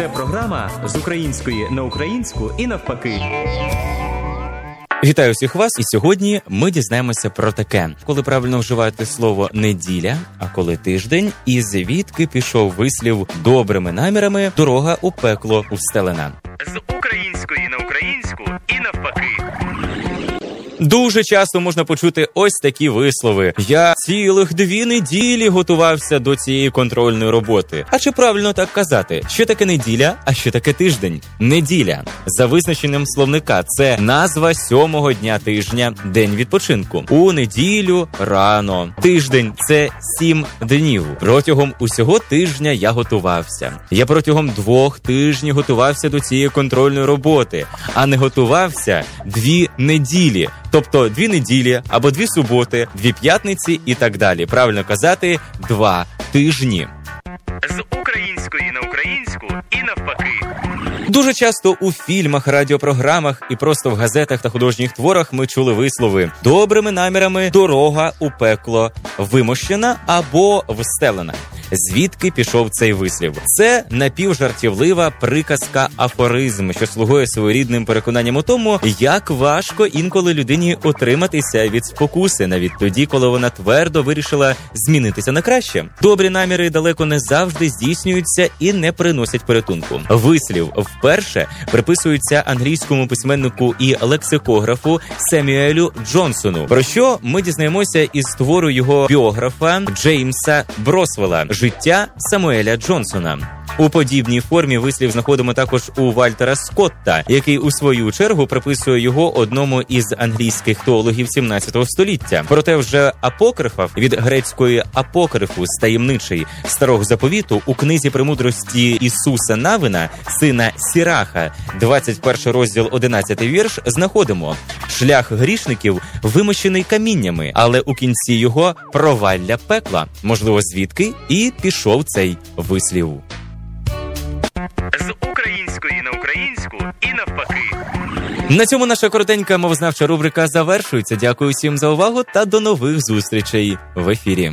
Це програма з української на українську і навпаки. Вітаю всіх вас, і сьогодні ми дізнаємося про таке, коли правильно вживати слово неділя, а коли тиждень, і звідки пішов вислів добрими намірами дорога у пекло устелена. З української на українську і навпаки. Дуже часто можна почути ось такі вислови: я цілих дві неділі готувався до цієї контрольної роботи. А чи правильно так казати? Що таке неділя, а що таке тиждень? Неділя за визначенням словника це назва сьомого дня тижня, день відпочинку. У неділю рано. Тиждень це сім днів. Протягом усього тижня я готувався. Я протягом двох тижнів готувався до цієї контрольної роботи, а не готувався дві неділі. Тобто дві неділі або дві суботи, дві п'ятниці і так далі. Правильно казати, два тижні. З української на українську і навпаки. Дуже часто у фільмах, радіопрограмах і просто в газетах та художніх творах ми чули вислови добрими намірами дорога у пекло вимощена або встелена. Звідки пішов цей вислів? Це напівжартівлива приказка афоризм, що слугує своєрідним переконанням у тому, як важко інколи людині отриматися від спокуси, навіть тоді, коли вона твердо вирішила змінитися на краще. Добрі наміри далеко не завжди здійснюються і не приносять порятунку. Вислів вперше приписується англійському письменнику і лексикографу Семюелю Джонсону. Про що ми дізнаємося із твору його біографа Джеймса Бросвелла життя Самуеля Джонсона. У подібній формі вислів знаходимо також у Вальтера Скотта, який у свою чергу приписує його одному із англійських теологів 17 століття. Проте вже апокрифа від грецької апокрифу таємничий старого заповіту у книзі премудрості Ісуса Навина, сина Сіраха, 21 розділ, 11 вірш, знаходимо шлях грішників вимощений каміннями, але у кінці його провалля пекла. Можливо, звідки і пішов цей вислів. І навпаки. На цьому наша коротенька мовознавча рубрика завершується. Дякую всім за увагу та до нових зустрічей в ефірі.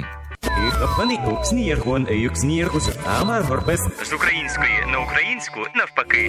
З української на українську навпаки.